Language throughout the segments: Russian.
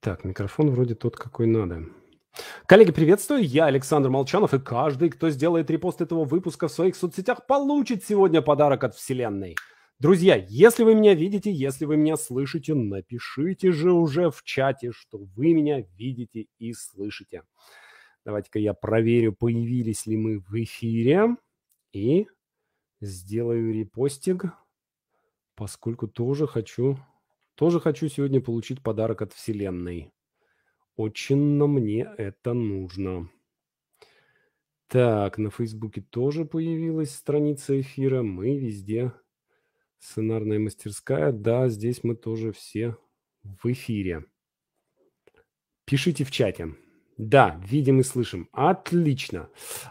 Так, микрофон вроде тот, какой надо. Коллеги, приветствую, я Александр Молчанов, и каждый, кто сделает репост этого выпуска в своих соцсетях, получит сегодня подарок от Вселенной. Друзья, если вы меня видите, если вы меня слышите, напишите же уже в чате, что вы меня видите и слышите. Давайте-ка я проверю, появились ли мы в эфире. И сделаю репостик, поскольку тоже хочу тоже хочу сегодня получить подарок от Вселенной. Очень на мне это нужно. Так, на Фейсбуке тоже появилась страница эфира. Мы везде. Сценарная мастерская. Да, здесь мы тоже все в эфире. Пишите в чате. Да, видим и слышим. Отлично.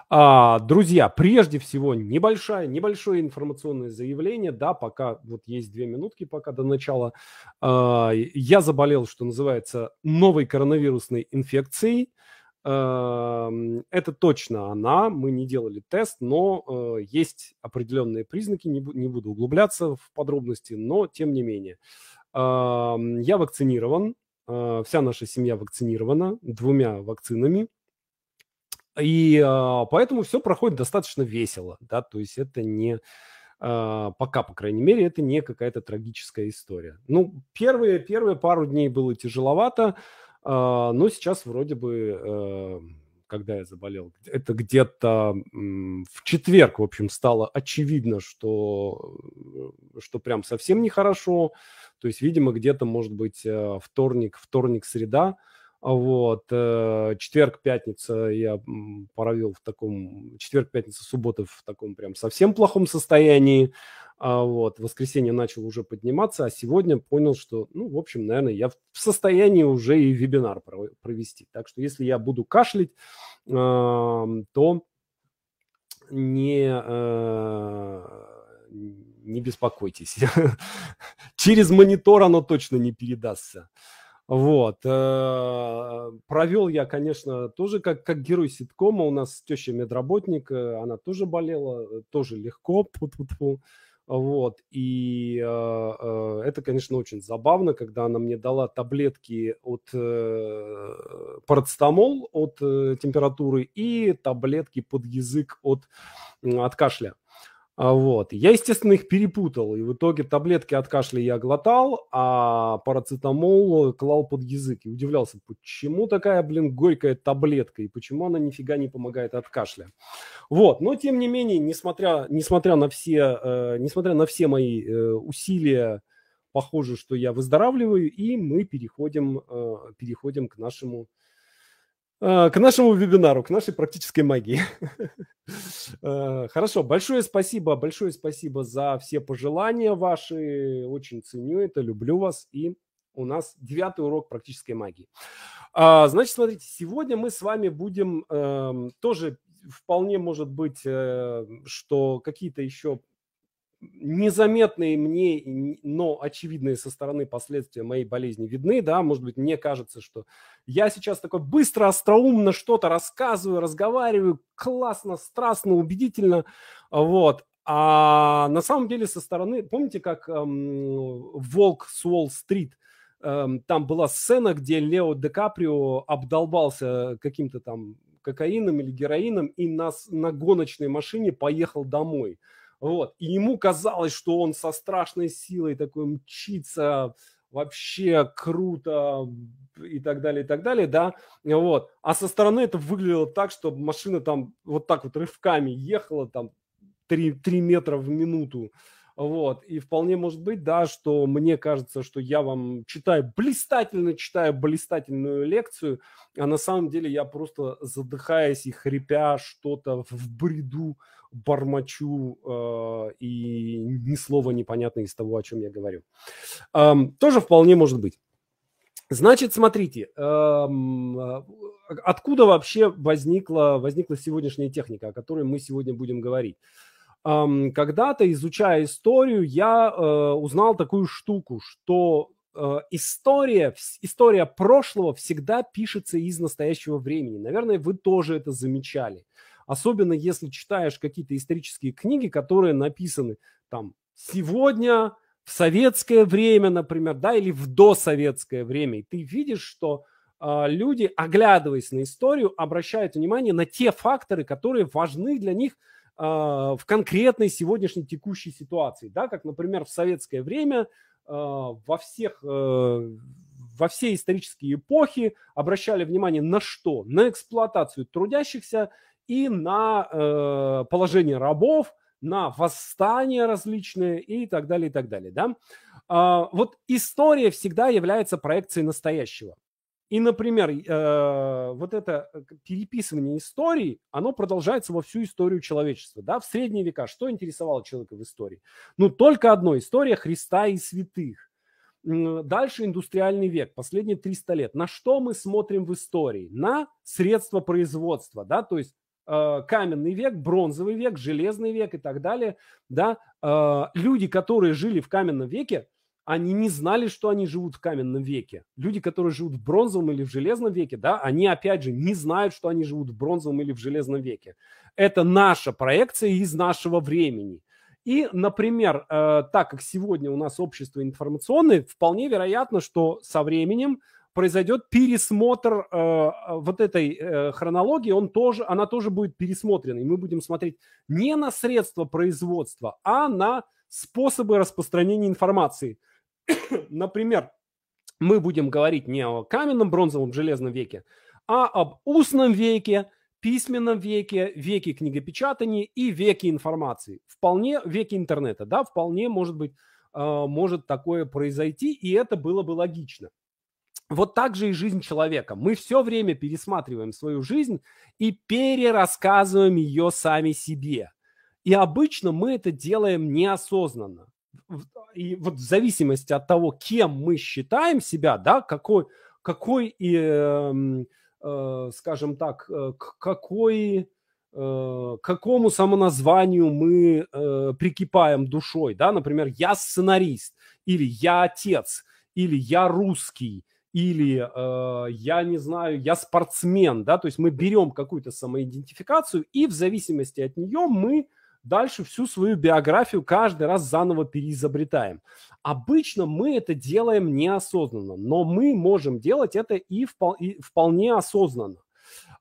А, друзья, прежде всего, небольшое, небольшое информационное заявление. Да, пока вот есть две минутки пока до начала. А, я заболел, что называется, новой коронавирусной инфекцией. А, это точно она. Мы не делали тест, но а, есть определенные признаки. Не, буду углубляться в подробности, но тем не менее. А, я вакцинирован вся наша семья вакцинирована двумя вакцинами. И а, поэтому все проходит достаточно весело, да, то есть это не, а, пока, по крайней мере, это не какая-то трагическая история. Ну, первые, первые пару дней было тяжеловато, но сейчас вроде бы, когда я заболел, это где-то в четверг, в общем, стало очевидно, что, что прям совсем нехорошо, то есть, видимо, где-то, может быть, э, вторник, вторник, среда, вот, э, четверг, пятница я провел в таком, четверг, пятница, суббота в таком прям совсем плохом состоянии, а вот, воскресенье начал уже подниматься, а сегодня понял, что, ну, в общем, наверное, я в состоянии уже и вебинар провести. Так что если я буду кашлять, то не, э, не беспокойтесь. Через монитор оно точно не передастся. Вот. Э, провел я, конечно, тоже как, как герой ситкома. У нас теща медработник, э, она тоже болела, тоже легко. Вот. И э, это, конечно, очень забавно, когда она мне дала таблетки от э, парацетамол от э, температуры и таблетки под язык от, от кашля. А, вот. Я, естественно, их перепутал, и в итоге таблетки от кашля я глотал, а парацетамол клал под язык. И удивлялся, почему такая, блин, горькая таблетка, и почему она нифига не помогает от кашля. Вот. Но, тем не менее, несмотря, несмотря, на, все, э, несмотря на все мои э, усилия, похоже, что я выздоравливаю, и мы переходим, э, переходим к нашему к нашему вебинару, к нашей практической магии. Э, хорошо, большое спасибо, большое спасибо за все пожелания ваши. Очень ценю это, люблю вас. И у нас девятый урок практической магии. А, значит, смотрите, сегодня мы с вами будем эм, тоже вполне может быть, э, что какие-то еще незаметные мне, но очевидные со стороны последствия моей болезни видны, да, может быть, мне кажется, что я сейчас такой быстро, остроумно что-то рассказываю, разговариваю, классно, страстно, убедительно, вот, а на самом деле со стороны, помните, как эм, «Волк с Уолл-стрит», эм, там была сцена, где Лео Ди Каприо обдолбался каким-то там кокаином или героином и нас на гоночной машине поехал домой – вот. И ему казалось, что он со страшной силой такой мчится, вообще круто и так далее, и так далее, да, вот. А со стороны это выглядело так, что машина там вот так вот рывками ехала там 3, 3 метра в минуту, вот, и вполне может быть, да, что мне кажется, что я вам читаю блистательно, читаю блистательную лекцию, а на самом деле я просто задыхаясь и хрипя что-то в бреду бормочу э, и ни слова непонятно из того, о чем я говорю. Эм, тоже вполне может быть. Значит, смотрите, эм, э, откуда вообще возникла, возникла сегодняшняя техника, о которой мы сегодня будем говорить. Когда-то, изучая историю, я э, узнал такую штуку, что э, история, история прошлого всегда пишется из настоящего времени. Наверное, вы тоже это замечали. Особенно если читаешь какие-то исторические книги, которые написаны там сегодня, в советское время, например, да, или в досоветское время, и ты видишь, что э, люди, оглядываясь на историю, обращают внимание на те факторы, которые важны для них в конкретной сегодняшней текущей ситуации, да, как, например, в советское время э, во всех э, во все исторические эпохи обращали внимание на что? На эксплуатацию трудящихся и на э, положение рабов, на восстания различные и так далее, и так далее. Да? А, вот история всегда является проекцией настоящего. И, например, э, вот это э, переписывание истории, оно продолжается во всю историю человечества. Да? В средние века что интересовало человека в истории? Ну, только одно – история Христа и святых. Дальше индустриальный век, последние 300 лет. На что мы смотрим в истории? На средства производства, да, то есть Э, каменный век, бронзовый век, железный век и так далее, да, люди, которые жили в каменном веке, они не знали, что они живут в каменном веке. Люди, которые живут в бронзовом или в железном веке, да, они, опять же, не знают, что они живут в бронзовом или в железном веке. Это наша проекция из нашего времени. И, например, э, так как сегодня у нас общество информационное, вполне вероятно, что со временем произойдет пересмотр э, вот этой э, хронологии, он тоже, она тоже будет пересмотрена. И мы будем смотреть не на средства производства, а на способы распространения информации. Например, мы будем говорить не о каменном, бронзовом, железном веке, а об устном веке, письменном веке, веке книгопечатания и веке информации. Вполне веке интернета, да, вполне может быть, э, может такое произойти, и это было бы логично. Вот так же и жизнь человека. Мы все время пересматриваем свою жизнь и перерассказываем ее сами себе. И обычно мы это делаем неосознанно. И вот в зависимости от того, кем мы считаем себя, да, какой, какой э, э, скажем так, э, какой, э, какому самоназванию мы э, прикипаем душой, да, например, я сценарист, или я отец, или я русский, или э, я не знаю, я спортсмен, да, то есть мы берем какую-то самоидентификацию и в зависимости от нее мы дальше всю свою биографию каждый раз заново переизобретаем. Обычно мы это делаем неосознанно, но мы можем делать это и, впол- и вполне осознанно.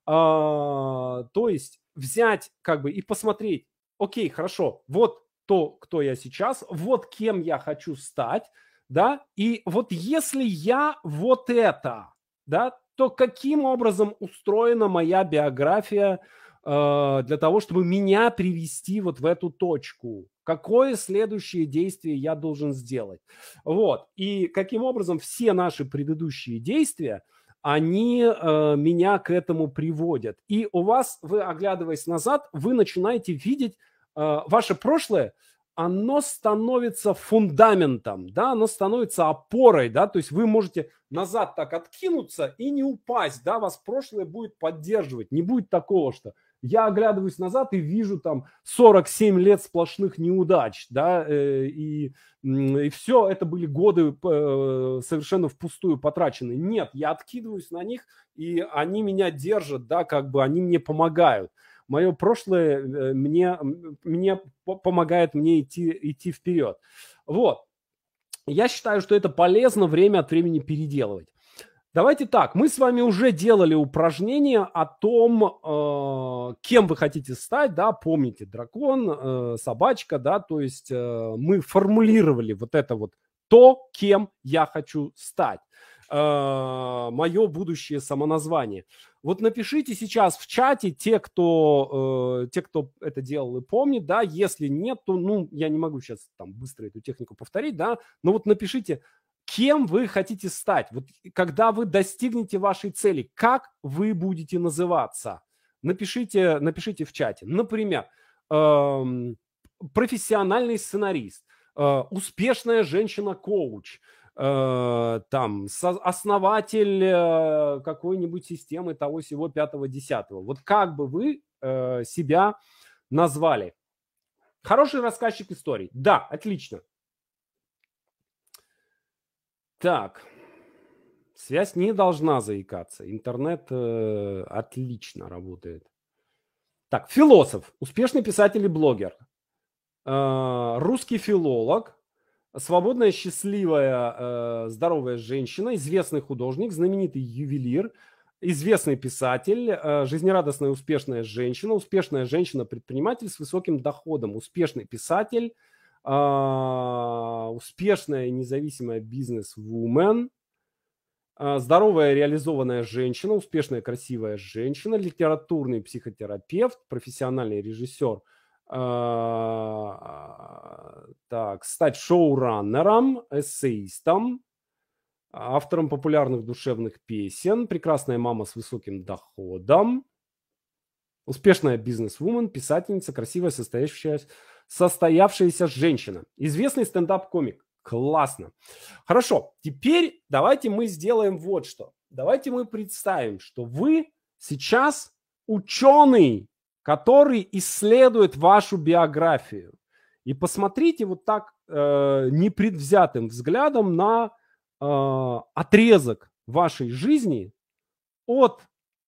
А, то есть взять как бы и посмотреть, окей, хорошо, вот то, кто я сейчас, вот кем я хочу стать, да, и вот если я вот это, да, то каким образом устроена моя биография для того, чтобы меня привести вот в эту точку? Какое следующее действие я должен сделать? Вот, и каким образом все наши предыдущие действия, они э, меня к этому приводят. И у вас, вы оглядываясь назад, вы начинаете видеть э, ваше прошлое – оно становится фундаментом, да, оно становится опорой, да, то есть вы можете назад так откинуться и не упасть, да, вас прошлое будет поддерживать, не будет такого, что я оглядываюсь назад и вижу там 47 лет сплошных неудач, да, э, и, и все это были годы э, совершенно впустую потрачены. Нет, я откидываюсь на них, и они меня держат, да, как бы они мне помогают мое прошлое э, мне, мне помогает мне идти, идти вперед. Вот. Я считаю, что это полезно время от времени переделывать. Давайте так, мы с вами уже делали упражнение о том, э, кем вы хотите стать, да, помните, дракон, э, собачка, да, то есть э, мы формулировали вот это вот то, кем я хочу стать, э, мое будущее самоназвание. Вот напишите сейчас в чате те, кто, э, те, кто это делал и помнит, да, если нет, то, ну, я не могу сейчас там быстро эту технику повторить, да, но вот напишите, кем вы хотите стать, вот когда вы достигнете вашей цели, как вы будете называться. Напишите, напишите в чате. Например, э, профессиональный сценарист, э, успешная женщина-коуч, э, там основатель э, какой-нибудь системы того всего пятого десятого. Вот как бы вы э, себя назвали? Хороший рассказчик историй. Да, отлично. Так, связь не должна заикаться. Интернет э, отлично работает. Так, философ, успешный писатель и блогер, э, русский филолог, свободная, счастливая, э, здоровая женщина, известный художник, знаменитый ювелир, известный писатель, э, жизнерадостная, успешная женщина, успешная женщина-предприниматель с высоким доходом, успешный писатель, успешная независимая бизнес-вумен, э, здоровая реализованная женщина, успешная красивая женщина, литературный психотерапевт, профессиональный режиссер – а, так, стать шоураннером, эссеистом, автором популярных душевных песен, прекрасная мама с высоким доходом, успешная бизнес-вумен, писательница, красивая, состоявшаяся, состоявшаяся женщина, известный стендап-комик. Классно. Хорошо, теперь давайте мы сделаем вот что. Давайте мы представим, что вы сейчас ученый, который исследует вашу биографию. И посмотрите вот так э, непредвзятым взглядом на э, отрезок вашей жизни от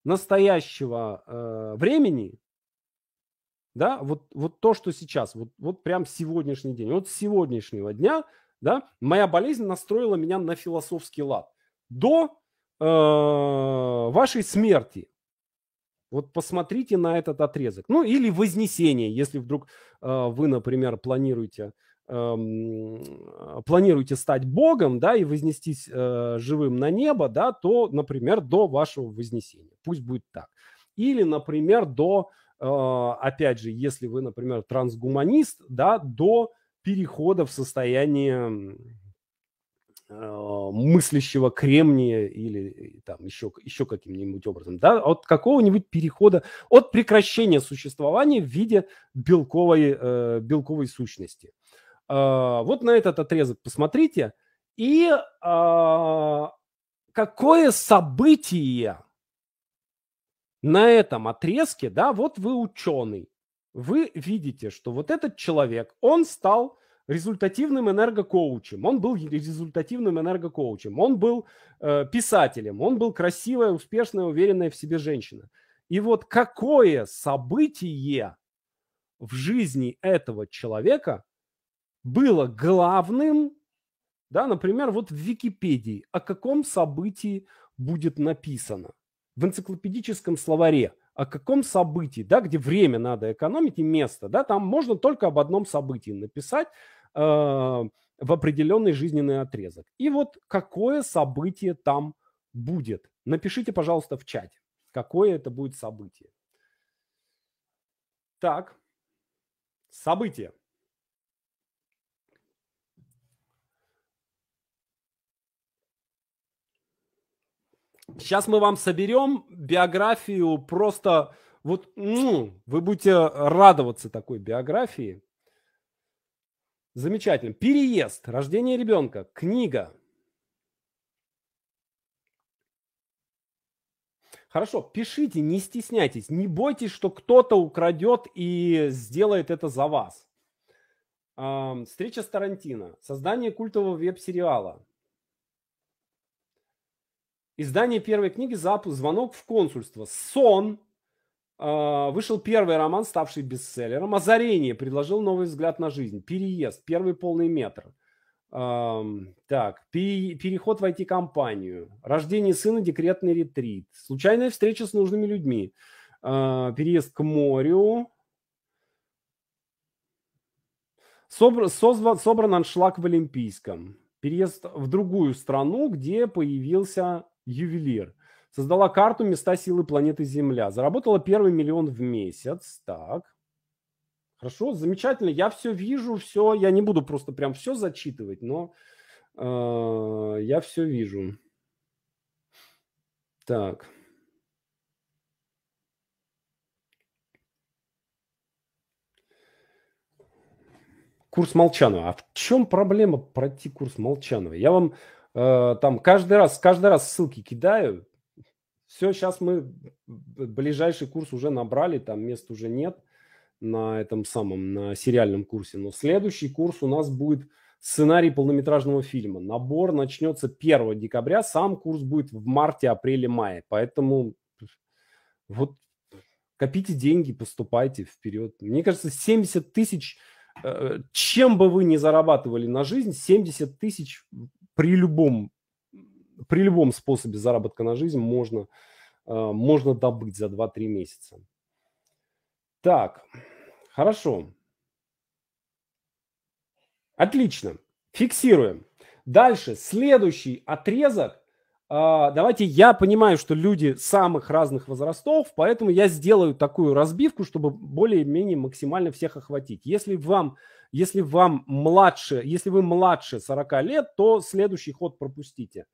настоящего э, времени, да, вот, вот то, что сейчас, вот, вот прям сегодняшний день, вот с сегодняшнего дня, да, моя болезнь настроила меня на философский лад. До э, вашей смерти вот посмотрите на этот отрезок. Ну или вознесение, если вдруг э, вы, например, планируете, э, планируете стать Богом, да, и вознестись э, живым на небо, да, то, например, до вашего вознесения. Пусть будет так. Или, например, до, опять же, если вы, например, трансгуманист, да, до перехода в состояние Э, мыслящего кремния или там еще, еще каким-нибудь образом, да, от какого-нибудь перехода, от прекращения существования в виде белковой, э, белковой сущности. Э, вот на этот отрезок посмотрите. И э, какое событие на этом отрезке, да, вот вы ученый, вы видите, что вот этот человек, он стал результативным энергокоучем, он был результативным энергокоучем, он был э, писателем, он был красивая, успешная, уверенная в себе женщина. И вот какое событие в жизни этого человека было главным, да, например, вот в Википедии, о каком событии будет написано в энциклопедическом словаре, о каком событии, да, где время надо экономить и место, да, там можно только об одном событии написать, Э, в определенный жизненный отрезок. И вот какое событие там будет. Напишите, пожалуйста, в чате, какое это будет событие. Так, событие. Сейчас мы вам соберем биографию просто вот, ну, вы будете радоваться такой биографии. Замечательно. Переезд, рождение ребенка, книга. Хорошо, пишите, не стесняйтесь, не бойтесь, что кто-то украдет и сделает это за вас. Встреча с Тарантино, создание культового веб-сериала, издание первой книги «Запуск», звонок в консульство, сон, а, вышел первый роман, ставший бестселлером. Озарение предложил новый взгляд на жизнь. Переезд, первый полный метр. Так, переход в IT-компанию. Рождение сына, декретный ретрит. Случайная встреча с нужными людьми. А, переезд к морю. Собран, собран аншлаг в Олимпийском. Переезд в другую страну, где появился ювелир. Создала карту места силы планеты Земля. Заработала первый миллион в месяц. Так. Хорошо, замечательно. Я все вижу, все. Я не буду просто прям все зачитывать, но э, я все вижу. Так. Курс Молчанова. А в чем проблема пройти курс Молчанова? Я вам там каждый раз, каждый раз ссылки кидаю. Все, сейчас мы ближайший курс уже набрали, там мест уже нет на этом самом, на сериальном курсе. Но следующий курс у нас будет сценарий полнометражного фильма. Набор начнется 1 декабря, сам курс будет в марте, апреле, мае. Поэтому вот копите деньги, поступайте вперед. Мне кажется, 70 тысяч э, чем бы вы ни зарабатывали на жизнь, 70 тысяч при любом, при любом способе заработка на жизнь можно, э, можно добыть за 2-3 месяца. Так, хорошо. Отлично. Фиксируем. Дальше, следующий отрезок. А, давайте, я понимаю, что люди самых разных возрастов, поэтому я сделаю такую разбивку, чтобы более-менее максимально всех охватить. Если вам, если вам младше, если вы младше 40 лет, то следующий ход пропустите.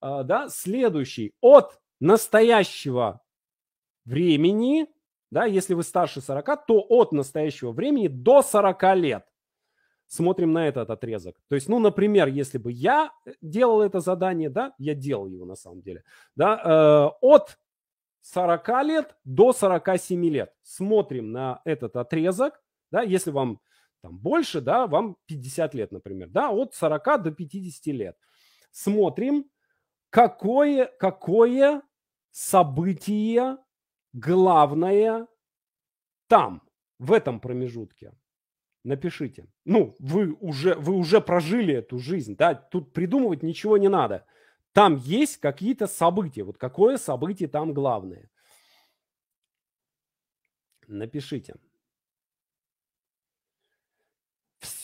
А, да, следующий от настоящего времени, да, если вы старше 40, то от настоящего времени до 40 лет смотрим на этот отрезок. То есть, ну, например, если бы я э, делал это задание, да, я делал его на самом деле, да, э, от 40 лет до 47 лет смотрим на этот отрезок, да, если вам там больше, да, вам 50 лет, например, да, от 40 до 50 лет. Смотрим, какое, какое событие главное там, в этом промежутке напишите. Ну, вы уже, вы уже прожили эту жизнь, да, тут придумывать ничего не надо. Там есть какие-то события. Вот какое событие там главное? Напишите.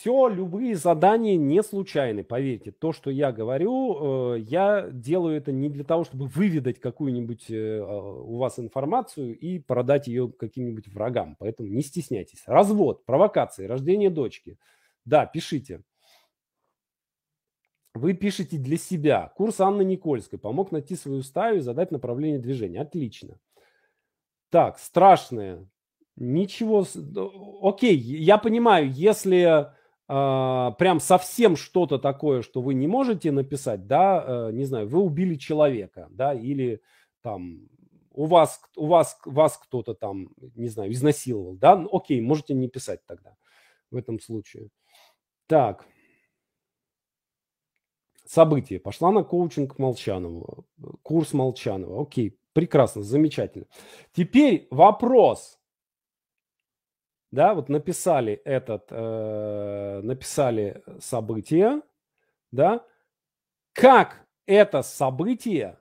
Все, любые задания не случайны, поверьте. То, что я говорю, э, я делаю это не для того, чтобы выведать какую-нибудь э, а, у вас информацию и продать ее каким-нибудь врагам. Поэтому не стесняйтесь. Развод, провокации, рождение дочки. Да, пишите. Вы пишете для себя. Курс Анны Никольской помог найти свою стаю и задать направление движения. Отлично. Так, страшное. Ничего. Окей, я понимаю, если прям совсем что-то такое, что вы не можете написать, да, э, не знаю, вы убили человека, да, или там у вас, у вас, вас кто-то там, не знаю, изнасиловал, да, ну, окей, можете не писать тогда в этом случае. Так. Событие. Пошла на коучинг Молчанова. Курс Молчанова. Окей, прекрасно, замечательно. Теперь вопрос да, вот написали этот, э, написали событие, да, как это событие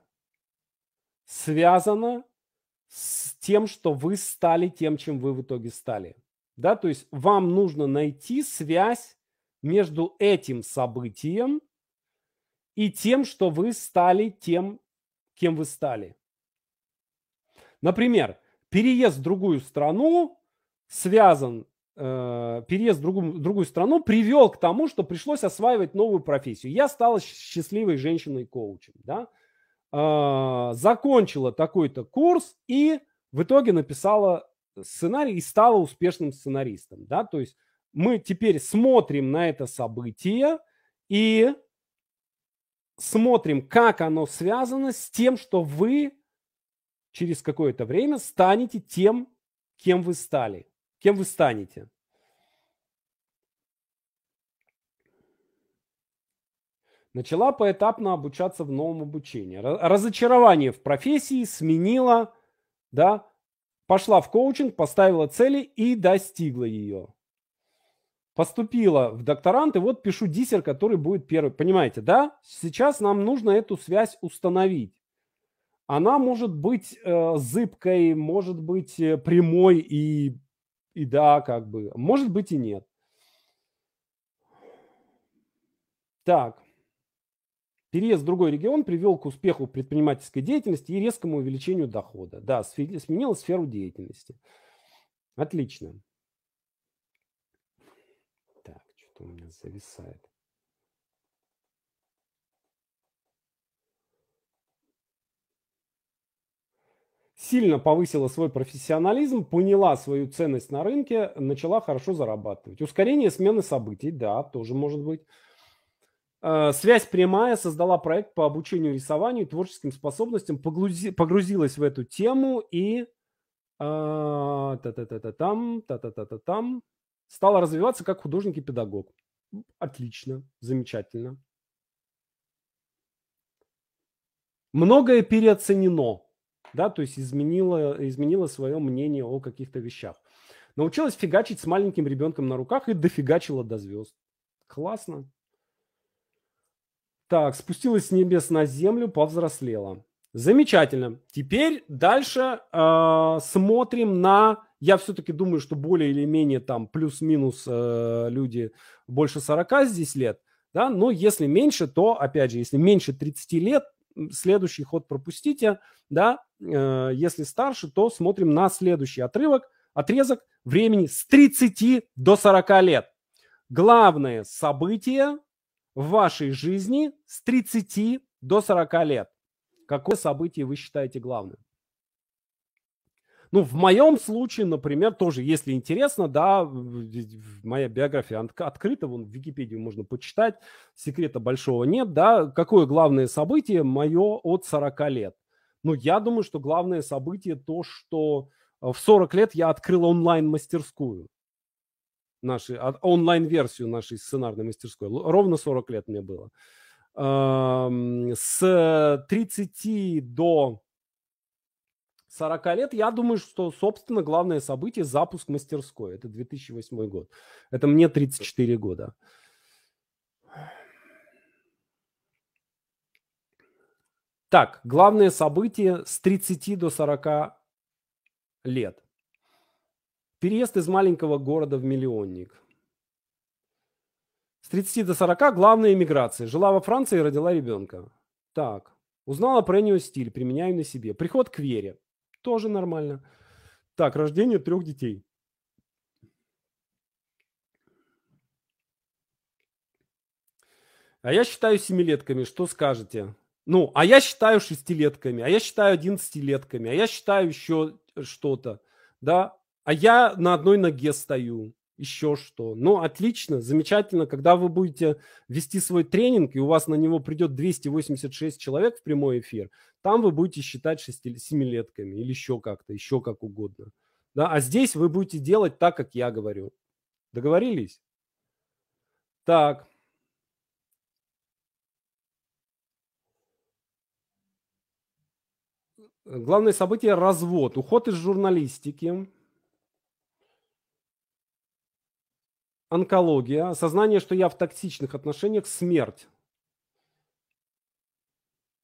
связано с тем, что вы стали тем, чем вы в итоге стали. Да, то есть вам нужно найти связь между этим событием и тем, что вы стали тем, кем вы стали. Например, переезд в другую страну связан э, переезд в другую, другую страну привел к тому, что пришлось осваивать новую профессию. Я стала счастливой женщиной-коучем, да, э, закончила такой-то курс и в итоге написала сценарий и стала успешным сценаристом, да, то есть мы теперь смотрим на это событие и смотрим, как оно связано с тем, что вы через какое-то время станете тем, кем вы стали. Кем вы станете? Начала поэтапно обучаться в новом обучении. Разочарование в профессии сменила, да, пошла в коучинг, поставила цели и достигла ее. Поступила в докторант, и вот пишу диссер, который будет первый. Понимаете, да? Сейчас нам нужно эту связь установить. Она может быть э, зыбкой, может быть э, прямой и и да, как бы. Может быть и нет. Так. Переезд в другой регион привел к успеху предпринимательской деятельности и резкому увеличению дохода. Да, сменила сферу деятельности. Отлично. Так, что-то у меня зависает. Сильно повысила свой профессионализм, поняла свою ценность на рынке, начала хорошо зарабатывать. Ускорение смены событий, да, тоже может быть. Э, связь прямая создала проект по обучению рисованию, творческим способностям, погрузи, погрузилась в эту тему и та та та та там та та та та там стала развиваться как художник и педагог. Отлично, замечательно. Многое переоценено да, то есть изменила, изменила свое мнение о каких-то вещах. Научилась фигачить с маленьким ребенком на руках и дофигачила до звезд. Классно. Так, спустилась с небес на землю, повзрослела. Замечательно. Теперь дальше э, смотрим на... Я все-таки думаю, что более или менее там плюс-минус э, люди больше 40 здесь лет. Да? Но если меньше, то, опять же, если меньше 30 лет, следующий ход пропустите. Да? Э, если старше, то смотрим на следующий отрывок, отрезок времени с 30 до 40 лет. Главное событие в вашей жизни с 30 до 40 лет. Какое событие вы считаете главным? Ну, в моем случае, например, тоже, если интересно, да, моя биография открыта, вон в Википедии можно почитать, секрета большого нет, да, какое главное событие мое от 40 лет? Ну, я думаю, что главное событие то, что в 40 лет я открыл онлайн-мастерскую, нашей, онлайн-версию нашей сценарной мастерской. Ровно 40 лет мне было с 30 до 40 лет, я думаю, что, собственно, главное событие – запуск мастерской. Это 2008 год. Это мне 34 года. Так, главное событие с 30 до 40 лет. Переезд из маленького города в миллионник. С 30 до 40 главная иммиграция. Жила во Франции и родила ребенка. Так. Узнала про нее стиль, применяю на себе. Приход к вере. Тоже нормально. Так, рождение трех детей. А я считаю семилетками. Что скажете? Ну, а я считаю шестилетками, а я считаю одиннадцатилетками, а я считаю еще что-то, да? А я на одной ноге стою еще что. Ну, отлично, замечательно. Когда вы будете вести свой тренинг, и у вас на него придет 286 человек в прямой эфир, там вы будете считать 7-летками или еще как-то, еще как угодно. Да? А здесь вы будете делать так, как я говорю. Договорились? Так. Главное событие – развод, уход из журналистики – онкология, осознание, что я в токсичных отношениях, смерть.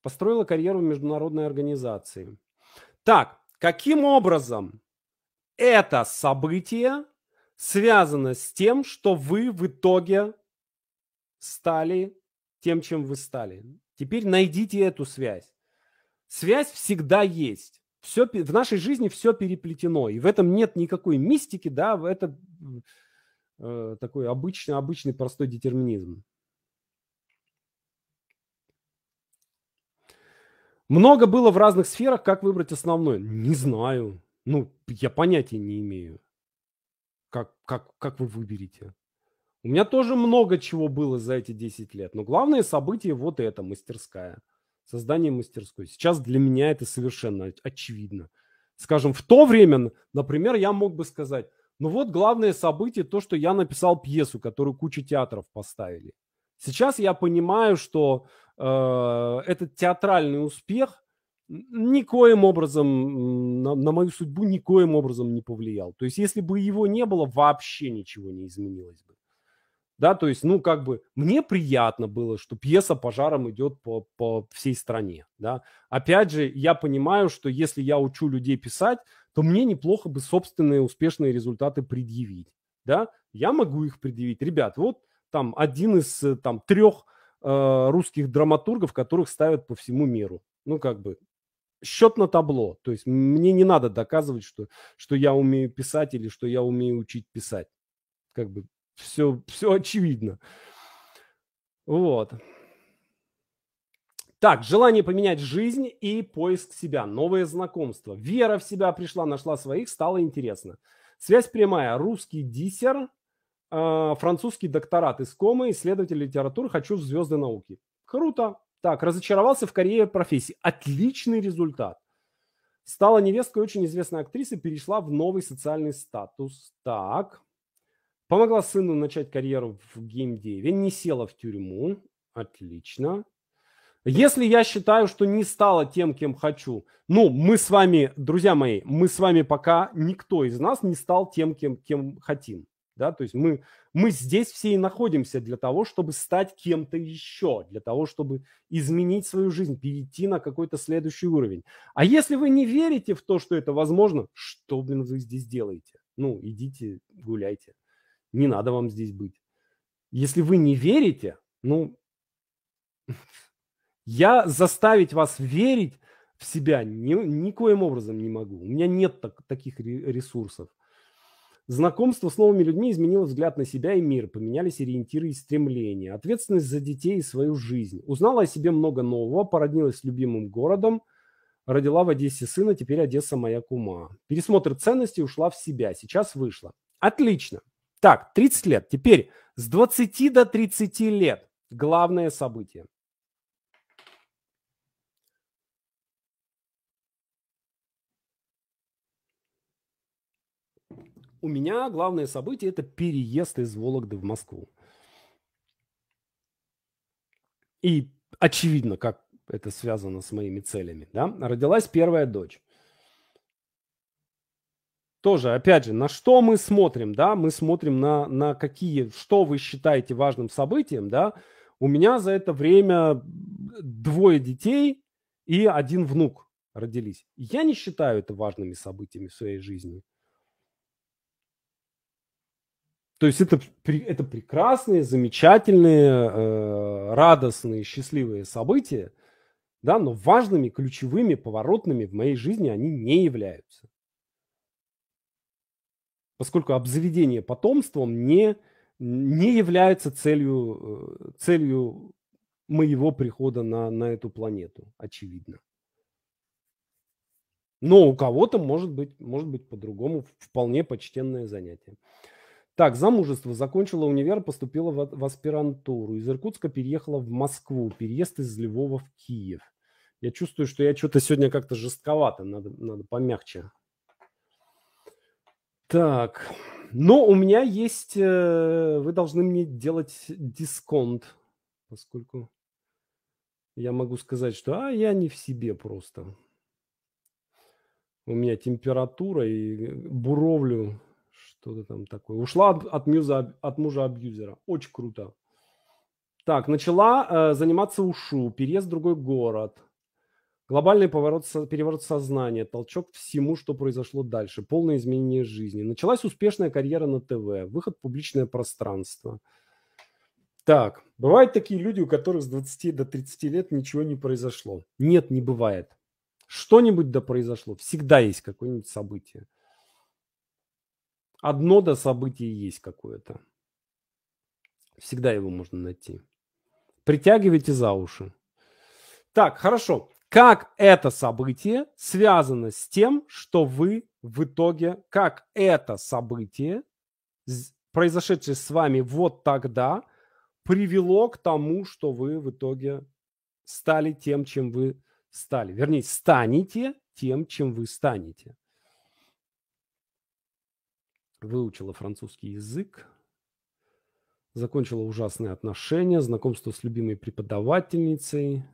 Построила карьеру в международной организации. Так, каким образом это событие связано с тем, что вы в итоге стали тем, чем вы стали? Теперь найдите эту связь. Связь всегда есть. Все, в нашей жизни все переплетено, и в этом нет никакой мистики, да, это э, такой обычный, обычный простой детерминизм. Много было в разных сферах, как выбрать основной? Не знаю. Ну, я понятия не имею. Как, как, как вы выберете? У меня тоже много чего было за эти 10 лет. Но главное событие вот это, мастерская. Создание мастерской. Сейчас для меня это совершенно очевидно. Скажем, в то время, например, я мог бы сказать, ну вот главное событие то, что я написал пьесу, которую куча театров поставили. Сейчас я понимаю, что э, этот театральный успех никоим образом на, на мою судьбу никоим образом не повлиял. То есть, если бы его не было, вообще ничего не изменилось бы. Да, то есть, ну, как бы, мне приятно было, что пьеса пожаром идет по, по всей стране, да. Опять же, я понимаю, что если я учу людей писать, то мне неплохо бы собственные успешные результаты предъявить, да. Я могу их предъявить. Ребят, вот там один из э, там трех э, русских драматургов, которых ставят по всему миру. Ну, как бы, счет на табло. То есть мне не надо доказывать, что, что я умею писать или что я умею учить писать. Как бы все, все очевидно. Вот. Так, желание поменять жизнь и поиск себя, новые знакомства. Вера в себя пришла, нашла своих, стало интересно. Связь прямая. Русский диссер, э, французский докторат из комы, исследователь литературы, хочу в звезды науки. Круто. Так, разочаровался в карьере профессии. Отличный результат. Стала невесткой очень известной актрисы, перешла в новый социальный статус. Так, Помогла сыну начать карьеру в геймдеве, не села в тюрьму. Отлично. Если я считаю, что не стала тем, кем хочу, ну, мы с вами, друзья мои, мы с вами пока никто из нас не стал тем, кем, кем хотим. Да? То есть мы, мы здесь все и находимся для того, чтобы стать кем-то еще, для того, чтобы изменить свою жизнь, перейти на какой-то следующий уровень. А если вы не верите в то, что это возможно, что, блин, вы здесь делаете? Ну, идите гуляйте. Не надо вам здесь быть. Если вы не верите, ну, я заставить вас верить в себя ни, никоим образом не могу. У меня нет так, таких ресурсов. Знакомство с новыми людьми изменило взгляд на себя и мир, поменялись ориентиры и стремления, ответственность за детей и свою жизнь. Узнала о себе много нового, породнилась с любимым городом, родила в Одессе сына, теперь Одесса моя кума. Пересмотр ценностей ушла в себя, сейчас вышла. Отлично. Так, 30 лет. Теперь с 20 до 30 лет. Главное событие. у меня главное событие – это переезд из Вологды в Москву. И очевидно, как это связано с моими целями. Да? Родилась первая дочь. Тоже, опять же, на что мы смотрим, да? Мы смотрим на, на какие, что вы считаете важным событием, да? У меня за это время двое детей и один внук родились. Я не считаю это важными событиями в своей жизни. То есть это, это прекрасные, замечательные, э, радостные, счастливые события, да, но важными, ключевыми, поворотными в моей жизни они не являются. Поскольку обзаведение потомством не, не является целью, э, целью моего прихода на, на эту планету, очевидно. Но у кого-то может быть, может быть по-другому вполне почтенное занятие. Так, замужество. Закончила универ, поступила в, в аспирантуру. Из Иркутска переехала в Москву. Переезд из Львова в Киев. Я чувствую, что я что-то сегодня как-то жестковато. Надо, надо помягче. Так. Но у меня есть... Э, вы должны мне делать дисконт. Поскольку я могу сказать, что а, я не в себе просто. У меня температура и буровлю что-то там такое. Ушла от, от, мюза, от мужа-абьюзера. Очень круто. Так, начала э, заниматься ушу, переезд в другой город. Глобальный поворот, переворот сознания, толчок всему, что произошло дальше, полное изменение жизни. Началась успешная карьера на ТВ, выход в публичное пространство. Так, бывают такие люди, у которых с 20 до 30 лет ничего не произошло. Нет, не бывает. Что-нибудь да произошло. Всегда есть какое-нибудь событие. Одно до события есть какое-то. Всегда его можно найти. Притягивайте за уши. Так, хорошо. Как это событие связано с тем, что вы в итоге, как это событие, произошедшее с вами вот тогда, привело к тому, что вы в итоге стали тем, чем вы стали. Вернее, станете тем, чем вы станете выучила французский язык, закончила ужасные отношения, знакомство с любимой преподавательницей,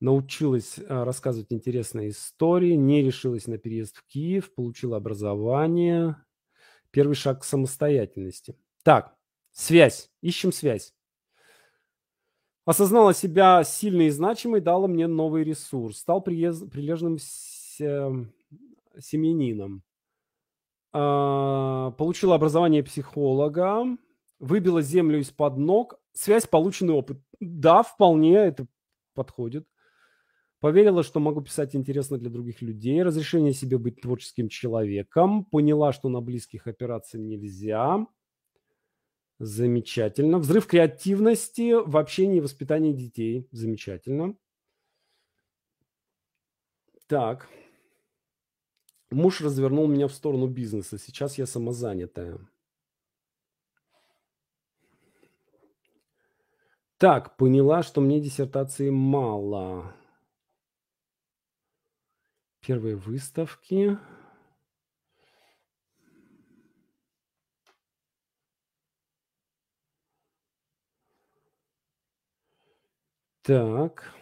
научилась а, рассказывать интересные истории, не решилась на переезд в Киев, получила образование. Первый шаг к самостоятельности. Так, связь. Ищем связь. Осознала себя сильной и значимой, дала мне новый ресурс. Стал прилежным семьянином. А, получила образование психолога, выбила землю из-под ног, связь, полученный опыт. Да, вполне это подходит. Поверила, что могу писать интересно для других людей. Разрешение себе быть творческим человеком. Поняла, что на близких операции нельзя. Замечательно. Взрыв креативности в общении и воспитании детей. Замечательно. Так. Муж развернул меня в сторону бизнеса. Сейчас я самозанятая. Так, поняла, что мне диссертации мало первые выставки. Так.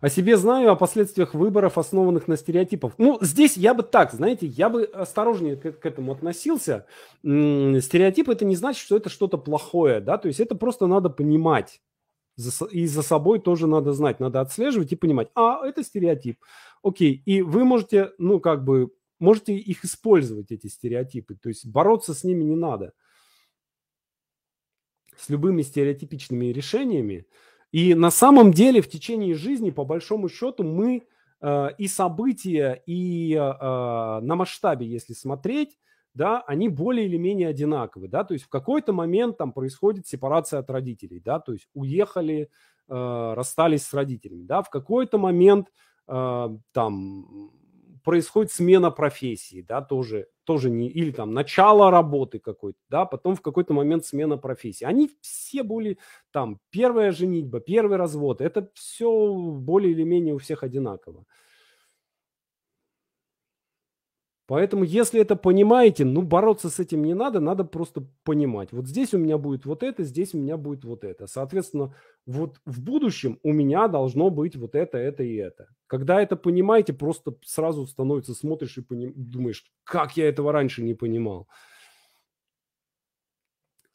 О себе знаю, о последствиях выборов, основанных на стереотипах. Ну, здесь я бы так, знаете, я бы осторожнее к, к этому относился. Стереотип это не значит, что это что-то плохое, да, то есть это просто надо понимать. И за собой тоже надо знать, надо отслеживать и понимать, а, это стереотип. Окей, и вы можете, ну, как бы, можете их использовать, эти стереотипы, то есть бороться с ними не надо. С любыми стереотипичными решениями – и на самом деле в течение жизни, по большому счету, мы э, и события, и э, э, на масштабе, если смотреть, да, они более или менее одинаковы, да, то есть в какой-то момент там происходит сепарация от родителей, да, то есть уехали, э, расстались с родителями, да, в какой-то момент э, там происходит смена профессии, да, тоже, тоже не, или там начало работы какой-то, да, потом в какой-то момент смена профессии. Они все были там, первая женитьба, первый развод, это все более или менее у всех одинаково. Поэтому, если это понимаете, ну, бороться с этим не надо, надо просто понимать. Вот здесь у меня будет вот это, здесь у меня будет вот это. Соответственно, вот в будущем у меня должно быть вот это, это и это. Когда это понимаете, просто сразу становится, смотришь и поним... думаешь, как я этого раньше не понимал.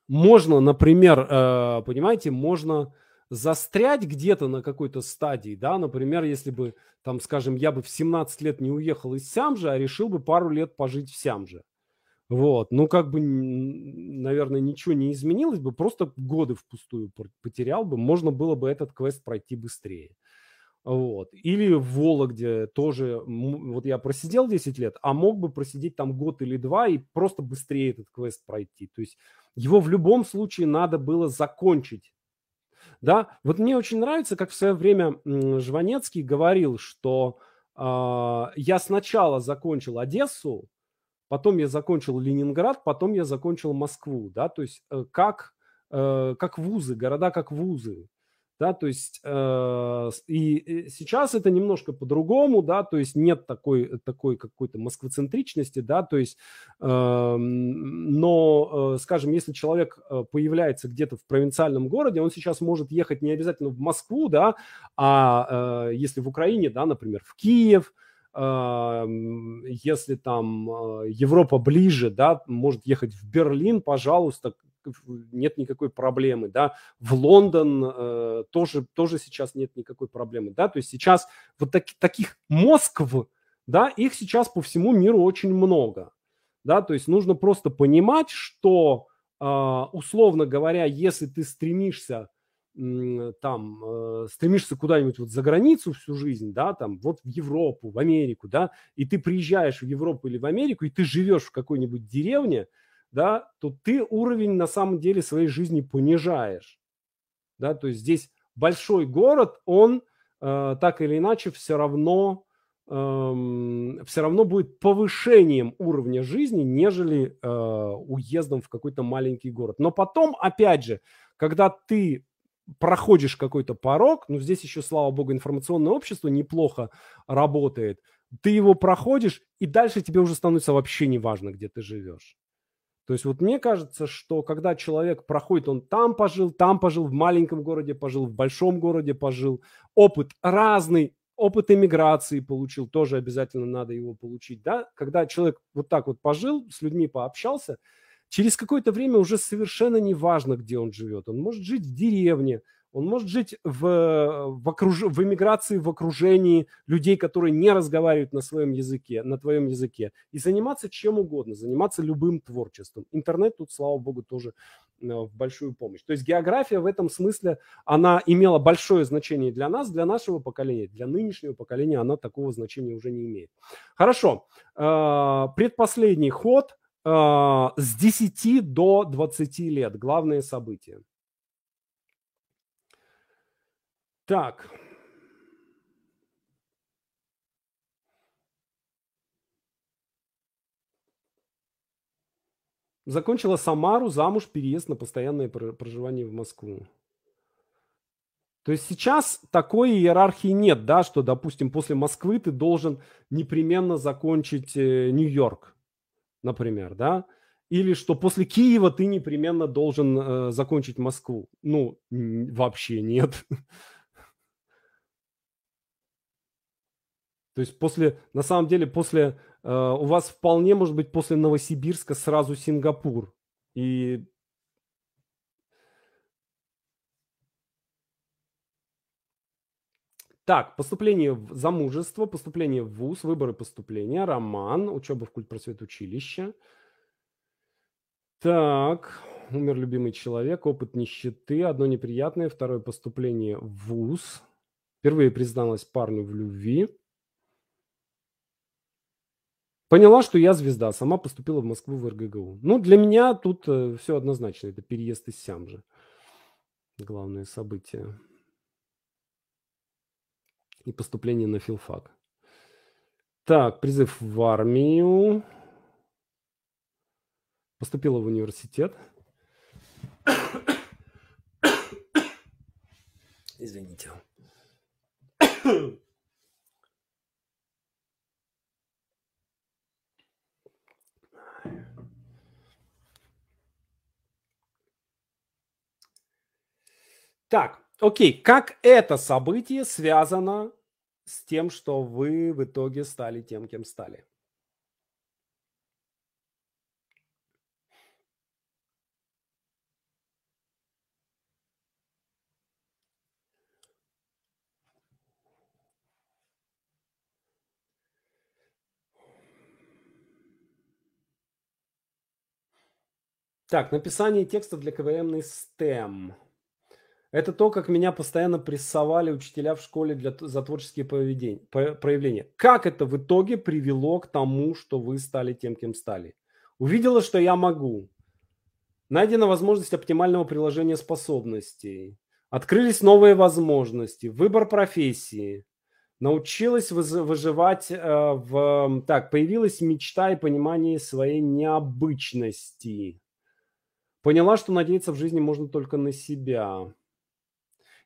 Можно, например, э, понимаете, можно застрять где-то на какой-то стадии, да, например, если бы, там, скажем, я бы в 17 лет не уехал из Сямжа, а решил бы пару лет пожить в Сямже. Вот, ну, как бы, наверное, ничего не изменилось бы, просто годы впустую потерял бы, можно было бы этот квест пройти быстрее. Вот. Или в Вологде тоже, вот я просидел 10 лет, а мог бы просидеть там год или два и просто быстрее этот квест пройти. То есть его в любом случае надо было закончить да, вот мне очень нравится, как в свое время Жванецкий говорил, что э, я сначала закончил Одессу, потом я закончил Ленинград, потом я закончил Москву, да, то есть э, как, э, как вузы, города как вузы да, то есть э, и сейчас это немножко по-другому, да, то есть нет такой, такой какой-то москвоцентричности, да, то есть, э, но, э, скажем, если человек э, появляется где-то в провинциальном городе, он сейчас может ехать не обязательно в Москву, да, а э, если в Украине, да, например, в Киев, э, если там э, Европа ближе, да, может ехать в Берлин, пожалуйста, нет никакой проблемы, да, в Лондон э, тоже, тоже сейчас нет никакой проблемы, да, то есть сейчас вот так, таких Москв, да, их сейчас по всему миру очень много, да, то есть нужно просто понимать, что, э, условно говоря, если ты стремишься там э, стремишься куда-нибудь вот за границу всю жизнь, да, там вот в Европу, в Америку, да, и ты приезжаешь в Европу или в Америку, и ты живешь в какой-нибудь деревне, да, то ты уровень на самом деле своей жизни понижаешь. Да, то есть здесь большой город, он э, так или иначе все равно, э, все равно будет повышением уровня жизни, нежели э, уездом в какой-то маленький город. Но потом, опять же, когда ты проходишь какой-то порог, ну здесь еще, слава богу, информационное общество неплохо работает, ты его проходишь, и дальше тебе уже становится вообще не важно, где ты живешь. То есть вот мне кажется, что когда человек проходит, он там пожил, там пожил, в маленьком городе пожил, в большом городе пожил, опыт разный, опыт иммиграции получил, тоже обязательно надо его получить, да, когда человек вот так вот пожил, с людьми пообщался, через какое-то время уже совершенно не важно, где он живет. Он может жить в деревне, он может жить в, в, окруж... в эмиграции, в окружении людей, которые не разговаривают на своем языке, на твоем языке, и заниматься чем угодно, заниматься любым творчеством. Интернет тут, слава богу, тоже э, в большую помощь. То есть география в этом смысле, она имела большое значение для нас, для нашего поколения, для нынешнего поколения она такого значения уже не имеет. Хорошо, э, предпоследний ход э, с 10 до 20 лет, главные события. Так. Закончила Самару, замуж, переезд на постоянное проживание в Москву. То есть сейчас такой иерархии нет, да, что, допустим, после Москвы ты должен непременно закончить э, Нью-Йорк, например, да, или что после Киева ты непременно должен э, закончить Москву. Ну, вообще нет. То есть после, на самом деле, после, э, у вас вполне может быть после Новосибирска сразу Сингапур. И Так, поступление в замужество, поступление в ВУЗ, выборы поступления, роман, учеба в культпросвет училище. Так, умер любимый человек, опыт нищеты, одно неприятное, второе поступление в ВУЗ. Впервые призналась парню в любви. Поняла, что я звезда, сама поступила в Москву в РГГУ. Ну, для меня тут э, все однозначно, это переезд из Сям же. Главное событие и поступление на филфак. Так, призыв в армию. Поступила в университет. Извините. Так, Окей, как это событие связано с тем, что вы в итоге стали тем, кем стали? Так, написание текстов для КВМной STEM. Это то, как меня постоянно прессовали учителя в школе для, за творческие поведения, проявления. Как это в итоге привело к тому, что вы стали тем, кем стали? Увидела, что я могу. Найдена возможность оптимального приложения способностей. Открылись новые возможности. Выбор профессии. Научилась выживать э, в... Так, появилась мечта и понимание своей необычности. Поняла, что надеяться в жизни можно только на себя.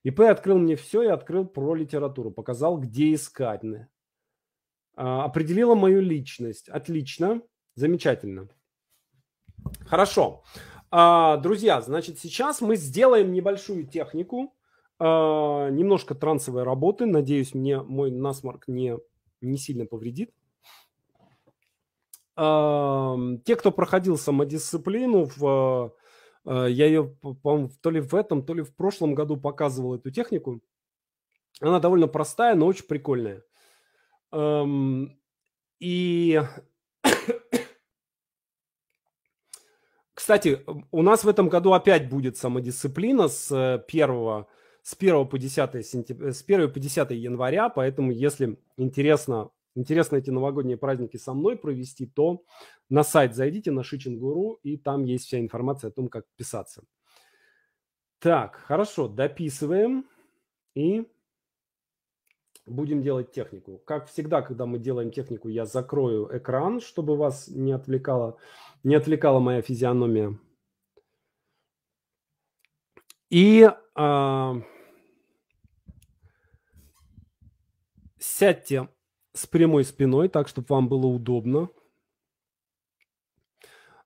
ИП открыл мне все и открыл про литературу, показал, где искать. А, определила мою личность. Отлично, замечательно. Хорошо. А, друзья, значит, сейчас мы сделаем небольшую технику, а, немножко трансовой работы. Надеюсь, мне мой насморк не, не сильно повредит. Те, кто проходил самодисциплину в я ее, по-моему, то ли в этом, то ли в прошлом году показывал эту технику. Она довольно простая, но очень прикольная. И, кстати, у нас в этом году опять будет самодисциплина с 1, с 1 по 10 сентября, с 1 по 10 января, поэтому если интересно интересно эти новогодние праздники со мной провести, то на сайт зайдите, на Шичингуру, и там есть вся информация о том, как писаться. Так, хорошо, дописываем и будем делать технику. Как всегда, когда мы делаем технику, я закрою экран, чтобы вас не отвлекала, не отвлекала моя физиономия. И э, сядьте с прямой спиной, так, чтобы вам было удобно.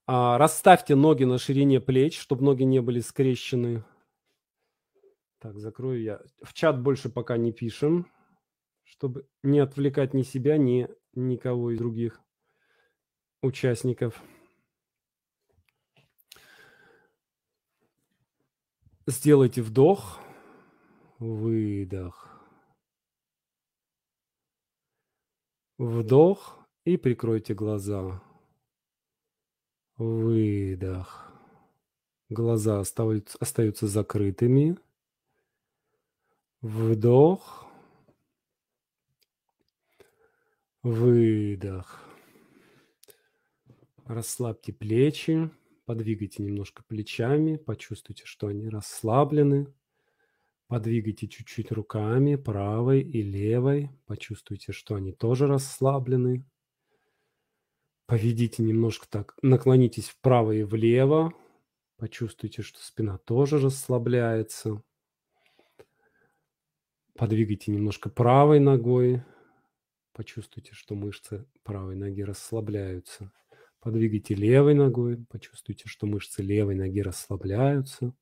А, расставьте ноги на ширине плеч, чтобы ноги не были скрещены. Так, закрою я. В чат больше пока не пишем, чтобы не отвлекать ни себя, ни никого из других участников. Сделайте вдох, выдох. Вдох и прикройте глаза. Выдох. Глаза остаются, закрытыми. Вдох. Выдох. Расслабьте плечи, подвигайте немножко плечами, почувствуйте, что они расслаблены. Подвигайте чуть-чуть руками, правой и левой. Почувствуйте, что они тоже расслаблены. Поведите немножко так, наклонитесь вправо и влево. Почувствуйте, что спина тоже расслабляется. Подвигайте немножко правой ногой. Почувствуйте, что мышцы правой ноги расслабляются. Подвигайте левой ногой. Почувствуйте, что мышцы левой ноги расслабляются.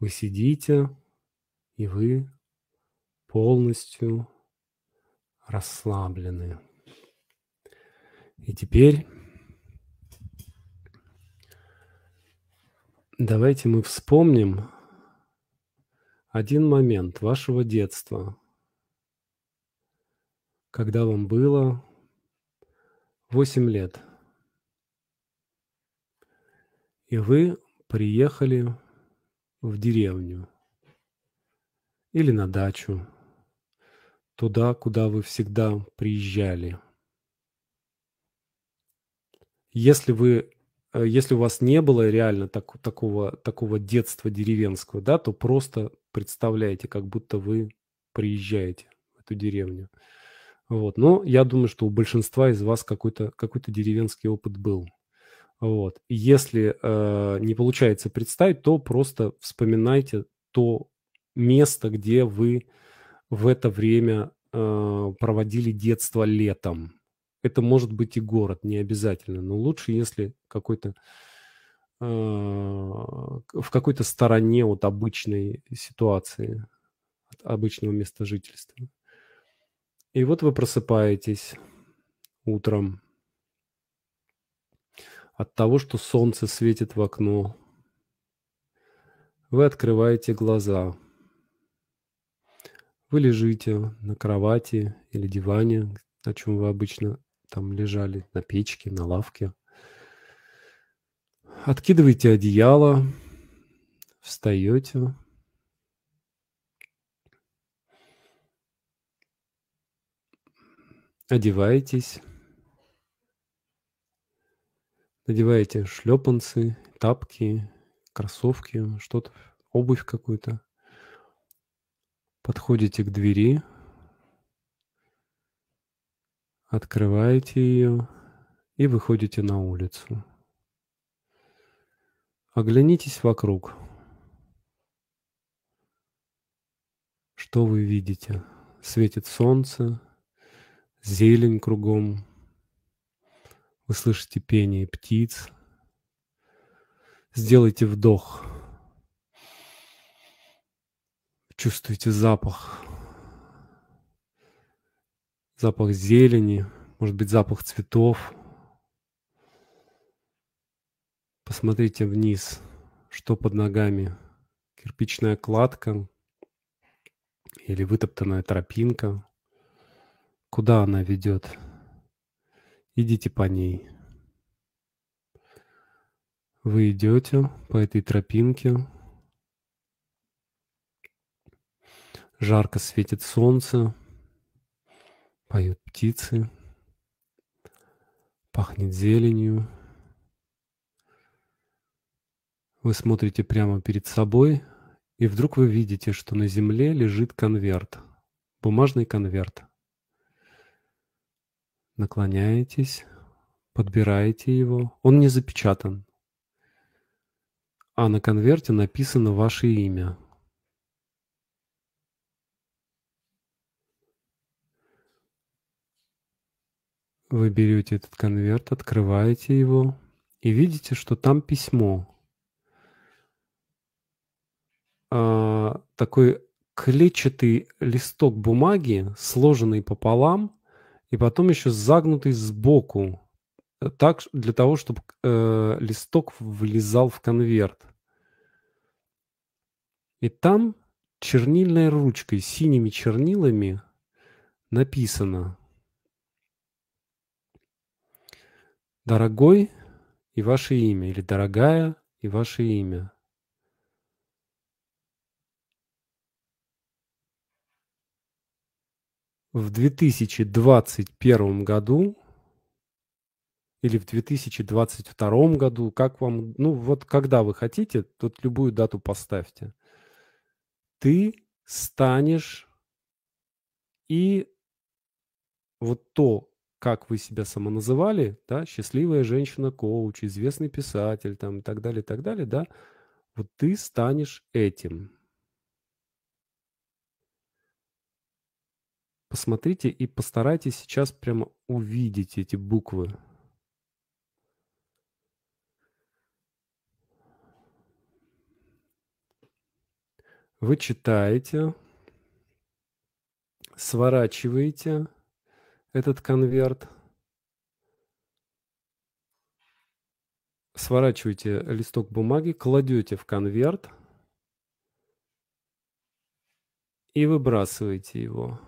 Вы сидите, и вы полностью расслаблены. И теперь давайте мы вспомним один момент вашего детства, когда вам было 8 лет, и вы приехали в деревню или на дачу, туда, куда вы всегда приезжали. Если вы э, если у вас не было реально так, такого, такого детства деревенского, да, то просто представляете, как будто вы приезжаете в эту деревню. Вот. Но я думаю, что у большинства из вас какой-то какой деревенский опыт был. Вот. Если э, не получается представить, то просто вспоминайте то место, где вы в это время э, проводили детство летом. Это может быть и город, не обязательно, но лучше, если какой-то э, в какой-то стороне от обычной ситуации, от обычного места жительства. И вот вы просыпаетесь утром от того, что солнце светит в окно. Вы открываете глаза. Вы лежите на кровати или диване, на чем вы обычно там лежали, на печке, на лавке. Откидываете одеяло, встаете, Одеваетесь. Надеваете шлепанцы, тапки, кроссовки, что-то, обувь какую-то. Подходите к двери. Открываете ее и выходите на улицу. Оглянитесь вокруг. Что вы видите? Светит солнце, зелень кругом. Вы слышите пение птиц. Сделайте вдох. Чувствуете запах. Запах зелени, может быть, запах цветов. Посмотрите вниз, что под ногами. Кирпичная кладка или вытоптанная тропинка. Куда она ведет? Идите по ней. Вы идете по этой тропинке. Жарко светит солнце. Поют птицы. Пахнет зеленью. Вы смотрите прямо перед собой, и вдруг вы видите, что на земле лежит конверт, бумажный конверт. Наклоняетесь, подбираете его. Он не запечатан. А на конверте написано ваше имя. Вы берете этот конверт, открываете его и видите, что там письмо. А, такой клетчатый листок бумаги, сложенный пополам, и потом еще загнутый сбоку, э, так для того, чтобы э, листок влезал в конверт. И там чернильной ручкой, синими чернилами написано «Дорогой» и ваше имя, или «Дорогая» и ваше имя. в 2021 году или в 2022 году, как вам, ну вот когда вы хотите, тут любую дату поставьте, ты станешь и вот то, как вы себя самоназывали, да, счастливая женщина-коуч, известный писатель, там, и так далее, и так далее, да, вот ты станешь этим. Посмотрите и постарайтесь сейчас прямо увидеть эти буквы. Вы читаете, сворачиваете этот конверт. Сворачиваете листок бумаги, кладете в конверт и выбрасываете его.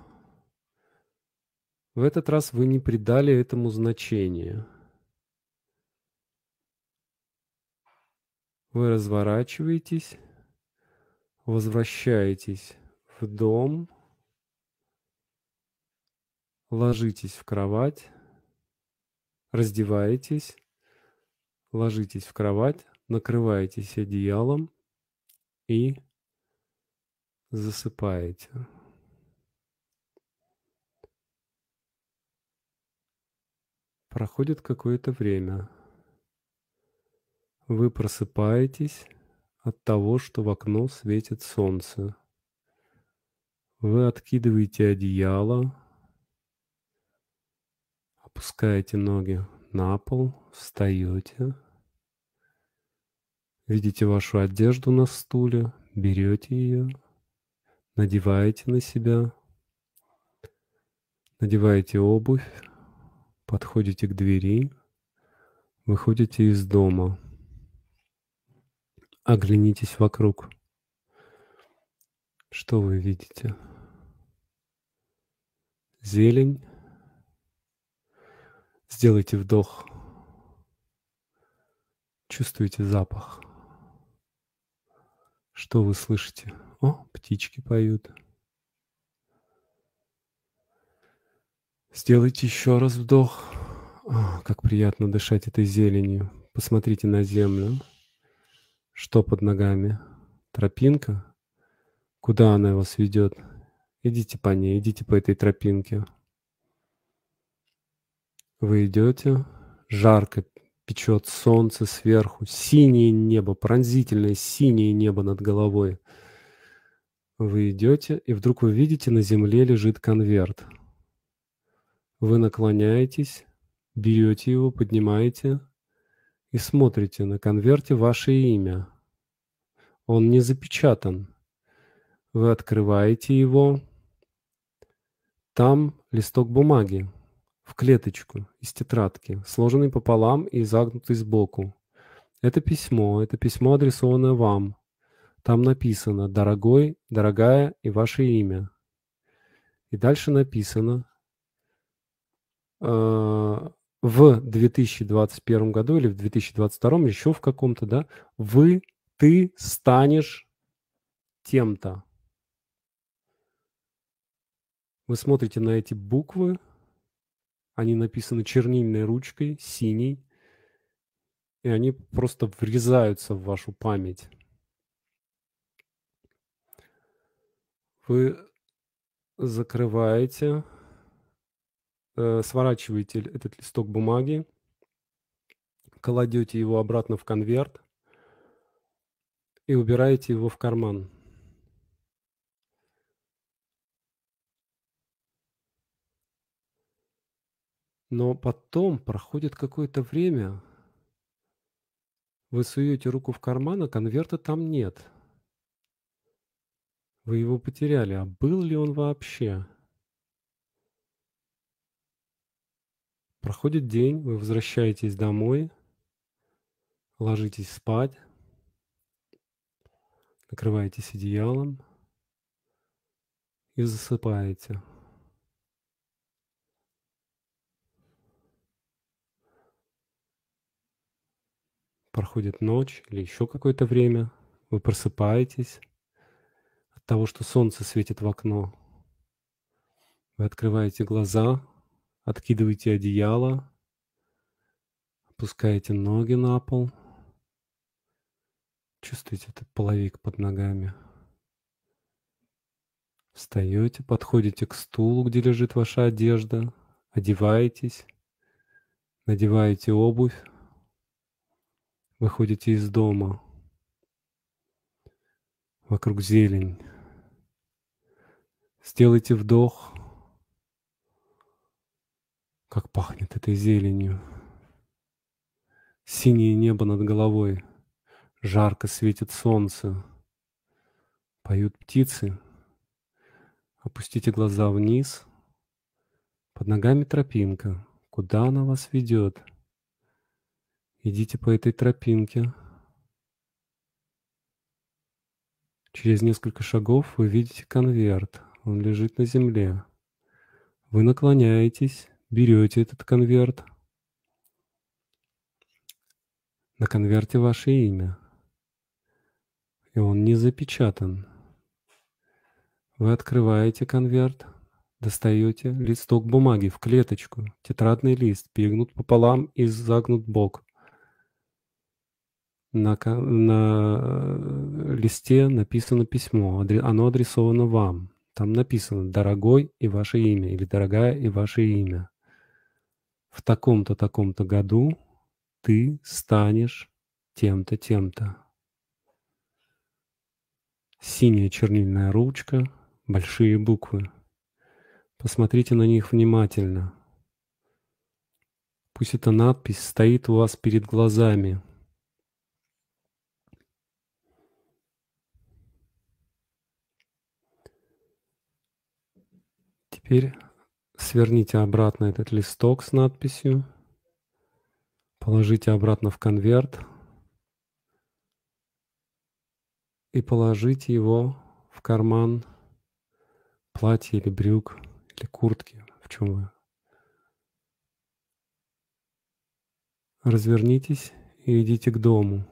В этот раз вы не придали этому значения. Вы разворачиваетесь, возвращаетесь в дом, ложитесь в кровать, раздеваетесь, ложитесь в кровать, накрываетесь одеялом и засыпаете. Проходит какое-то время. Вы просыпаетесь от того, что в окно светит солнце. Вы откидываете одеяло, опускаете ноги на пол, встаете, видите вашу одежду на стуле, берете ее, надеваете на себя, надеваете обувь, подходите к двери, выходите из дома. Оглянитесь вокруг. Что вы видите? Зелень. Сделайте вдох. Чувствуете запах. Что вы слышите? О, птички поют. Сделайте еще раз вдох. О, как приятно дышать этой зеленью. Посмотрите на землю. Что под ногами? Тропинка? Куда она вас ведет? Идите по ней, идите по этой тропинке. Вы идете, жарко печет солнце сверху, синее небо, пронзительное синее небо над головой. Вы идете, и вдруг вы видите, на земле лежит конверт – вы наклоняетесь, берете его, поднимаете и смотрите на конверте ваше имя. Он не запечатан. Вы открываете его. Там листок бумаги в клеточку из тетрадки, сложенный пополам и загнутый сбоку. Это письмо, это письмо, адресованное вам. Там написано «Дорогой», «Дорогая» и ваше имя. И дальше написано Э, в 2021 году или в 2022, еще в каком-то, да, вы, ты станешь тем-то. Вы смотрите на эти буквы, они написаны чернильной ручкой, синей, и они просто врезаются в вашу память. Вы закрываете э, сворачиваете этот листок бумаги, кладете его обратно в конверт и убираете его в карман. Но потом проходит какое-то время, вы суете руку в карман, а конверта там нет. Вы его потеряли. А был ли он вообще? Проходит день, вы возвращаетесь домой, ложитесь спать, накрываетесь одеялом и засыпаете. Проходит ночь или еще какое-то время, вы просыпаетесь от того, что солнце светит в окно. Вы открываете глаза, Откидывайте одеяло, опускаете ноги на пол. Чувствуете этот половик под ногами. Встаете, подходите к стулу, где лежит ваша одежда, одеваетесь, надеваете обувь, выходите из дома. Вокруг зелень. Сделайте вдох – как пахнет этой зеленью. Синее небо над головой. Жарко светит солнце. Поют птицы. Опустите глаза вниз. Под ногами тропинка. Куда она вас ведет? Идите по этой тропинке. Через несколько шагов вы видите конверт. Он лежит на земле. Вы наклоняетесь, берете этот конверт. На конверте ваше имя. И он не запечатан. Вы открываете конверт, достаете листок бумаги в клеточку, тетрадный лист, перегнут пополам и загнут бок. На, на э, листе написано письмо, оно адресовано вам. Там написано «Дорогой» и ваше имя, или «Дорогая» и ваше имя. В таком-то, таком-то году ты станешь тем-то, тем-то. Синяя чернильная ручка, большие буквы. Посмотрите на них внимательно. Пусть эта надпись стоит у вас перед глазами – Теперь сверните обратно этот листок с надписью, положите обратно в конверт и положите его в карман платья или брюк или куртки, в чем вы. Развернитесь и идите к дому.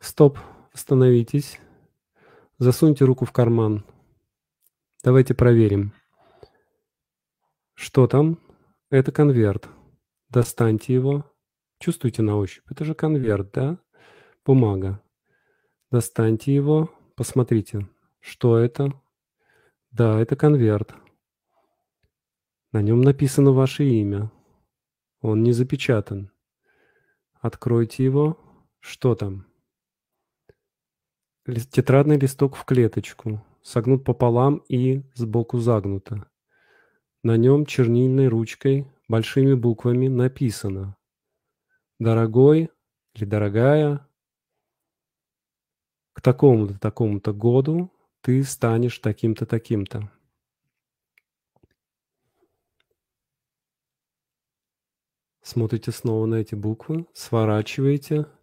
Стоп, остановитесь. Засуньте руку в карман. Давайте проверим. Что там? Это конверт. Достаньте его. Чувствуйте на ощупь. Это же конверт, да? Бумага. Достаньте его. Посмотрите. Что это? Да, это конверт. На нем написано ваше имя. Он не запечатан. Откройте его. Что там? Тетрадный листок в клеточку, согнут пополам и сбоку загнуто. На нем чернильной ручкой большими буквами написано «Дорогой» или «Дорогая», к такому-то, такому-то году ты станешь таким-то, таким-то. Смотрите снова на эти буквы, сворачиваете –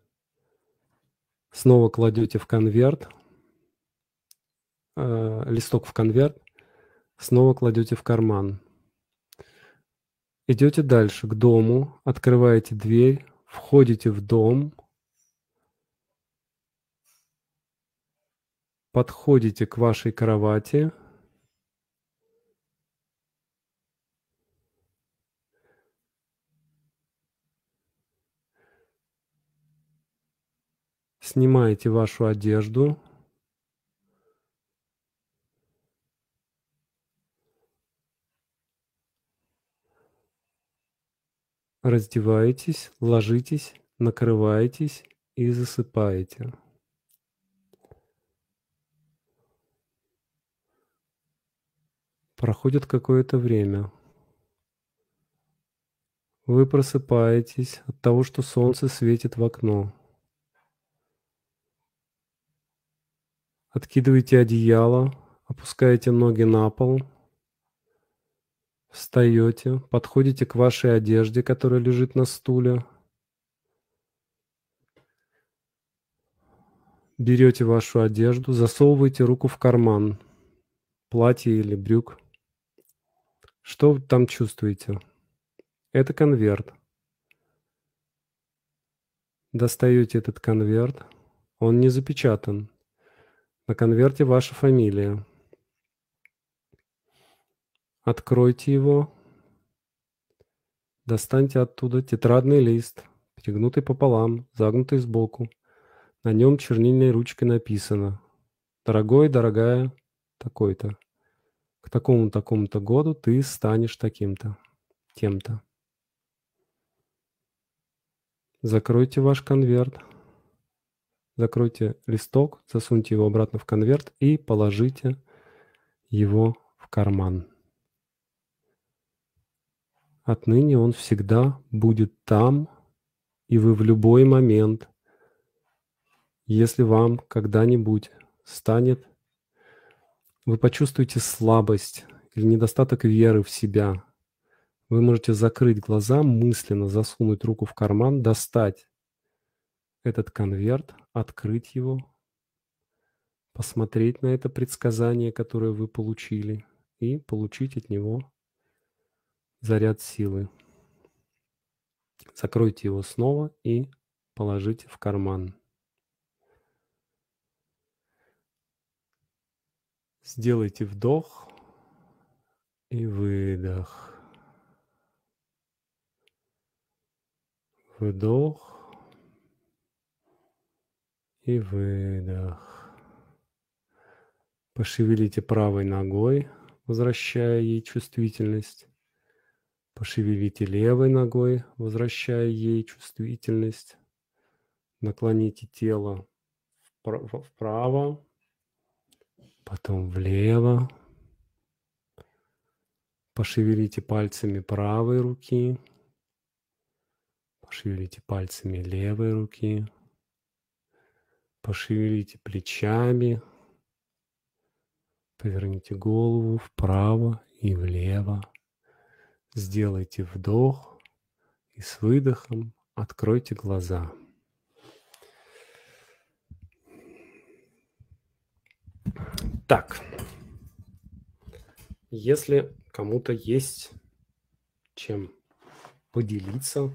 Снова кладете в конверт, э, листок в конверт, снова кладете в карман. Идете дальше, к дому, открываете дверь, входите в дом, подходите к вашей кровати, Снимаете вашу одежду. Раздеваетесь, ложитесь, накрываетесь и засыпаете. Проходит какое-то время. Вы просыпаетесь от того, что солнце светит в окно. Откидываете одеяло, опускаете ноги на пол, встаете, подходите к вашей одежде, которая лежит на стуле. Берете вашу одежду, засовываете руку в карман, платье или брюк. Что вы там чувствуете? Это конверт. Достаете этот конверт. Он не запечатан. На конверте ваша фамилия. Откройте его. Достаньте оттуда тетрадный лист, перегнутый пополам, загнутый сбоку. На нем чернильной ручкой написано «Дорогой, дорогая, такой-то. К такому-такому-то году ты станешь таким-то, тем-то». Закройте ваш конверт. Закройте листок, засуньте его обратно в конверт и положите его в карман. Отныне он всегда будет там, и вы в любой момент, если вам когда-нибудь станет вы почувствуете слабость или недостаток веры в себя, вы можете закрыть глаза, мысленно засунуть руку в карман, достать этот конверт, открыть его, посмотреть на это предсказание, которое вы получили, и получить от него заряд силы. Закройте его снова и положите в карман. Сделайте вдох и выдох. Вдох и выдох. Пошевелите правой ногой, возвращая ей чувствительность. Пошевелите левой ногой, возвращая ей чувствительность. Наклоните тело вправо, потом влево. Пошевелите пальцами правой руки. Пошевелите пальцами левой руки. Пошевелите плечами. Поверните голову вправо и влево. Сделайте вдох и с выдохом откройте глаза. Так, если кому-то есть чем поделиться,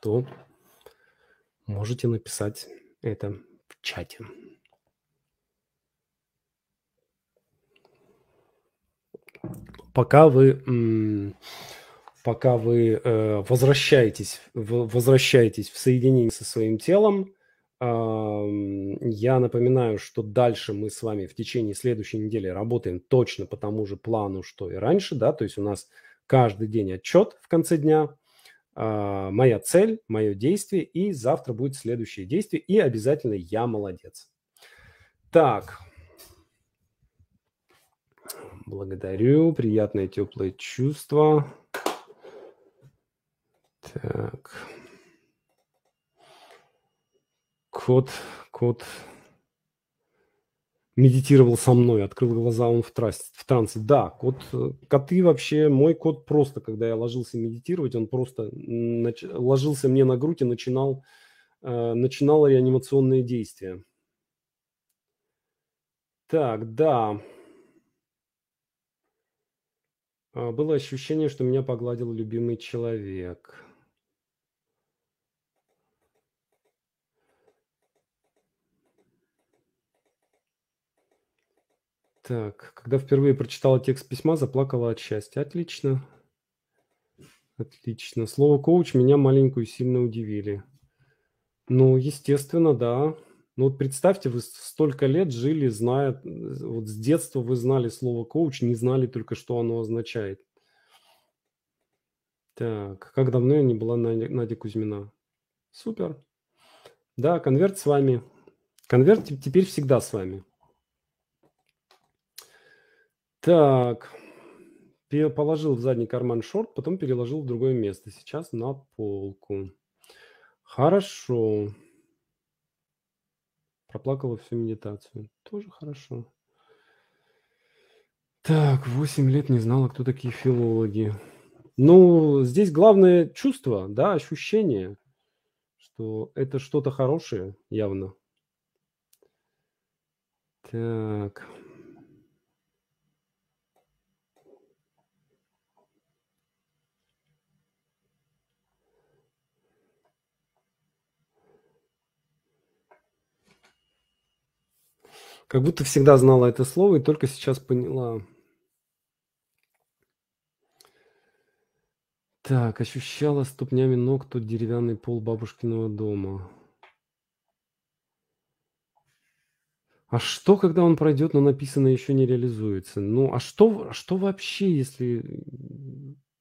то можете написать это чате. Пока вы пока вы э, возвращаетесь, возвращаетесь в соединение со своим телом, я напоминаю, что дальше мы с вами в течение следующей недели работаем точно по тому же плану, что и раньше, да, то есть у нас каждый день отчет в конце дня, моя цель, мое действие, и завтра будет следующее действие, и обязательно я молодец. Так, благодарю, приятное теплое чувство. Так. Кот, кот медитировал со мной, открыл глаза, он в, трассе, в трансе. Да, кот, коты вообще, мой кот просто, когда я ложился медитировать, он просто нач, ложился мне на грудь и начинал, э, начинал реанимационные действия. Так, да. А, было ощущение, что меня погладил любимый человек. Так, когда впервые прочитала текст письма, заплакала от счастья. Отлично. Отлично. Слово «коуч» меня маленькую сильно удивили. Ну, естественно, да. Ну вот представьте, вы столько лет жили, зная, вот с детства вы знали слово «коуч», не знали только, что оно означает. Так, как давно я не была Надя, Надя Кузьмина? Супер. Да, конверт с вами. Конверт теперь всегда с вами. Так. Положил в задний карман шорт, потом переложил в другое место. Сейчас на полку. Хорошо. Проплакала всю медитацию. Тоже хорошо. Так, 8 лет не знала, кто такие филологи. Ну, здесь главное чувство, да, ощущение, что это что-то хорошее, явно. Так. Как будто всегда знала это слово и только сейчас поняла. Так, ощущала ступнями ног тот деревянный пол бабушкиного дома. А что, когда он пройдет, но написано еще не реализуется? Ну, а что, что вообще, если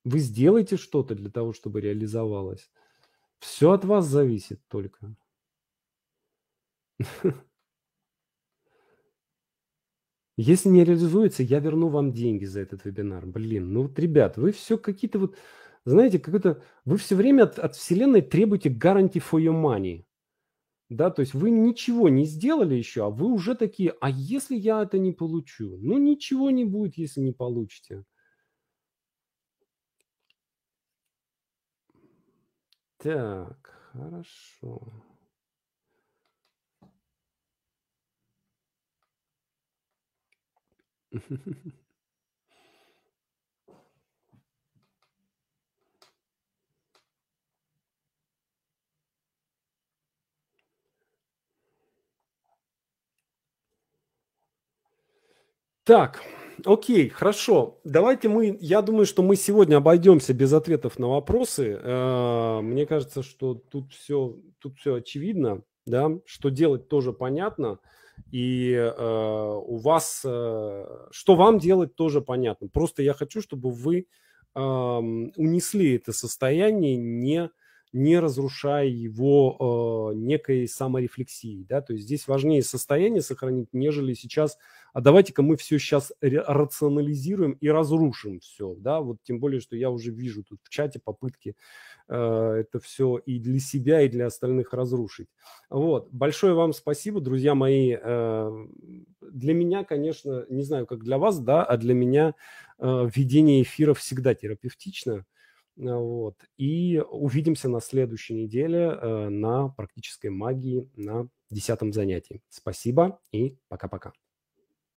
вы сделаете что-то для того, чтобы реализовалось? Все от вас зависит только. Если не реализуется, я верну вам деньги за этот вебинар. Блин, ну вот, ребят, вы все какие-то вот, знаете, какое-то, вы все время от, от Вселенной требуете гарантии for your money. Да, то есть вы ничего не сделали еще, а вы уже такие: "А если я это не получу?" Ну, ничего не будет, если не получите. Так, хорошо. Так, окей, хорошо. Давайте мы я думаю, что мы сегодня обойдемся без ответов на вопросы. Э, мне кажется, что тут всё тут всё очевидно, да, что делать тоже понятно. И, э, у вас, э, что вам делать, тоже понятно. Просто я хочу, чтобы вы, ам, унесли это состояние, не не разрушая его, э, некой саморефлексией, да. То есть здесь важнее состояние сохранить, нежели сейчас: "А давайте-ка мы щас ре рационализируем и разрушим всё", да. Вот тем более, что я уже вижу тут в чате попытки, э, это всё и для себя, и для остальных разрушить. Вот. Большое вам спасибо, друзья мои. Э, для меня, конечно, не знаю, как для вас, да, а для меня, э, ведение эфира всегда терапевтично. Э, вот. И увидимся на следующей неделе, э, на практической магии на 10 занятии. Спасибо и пока-пока.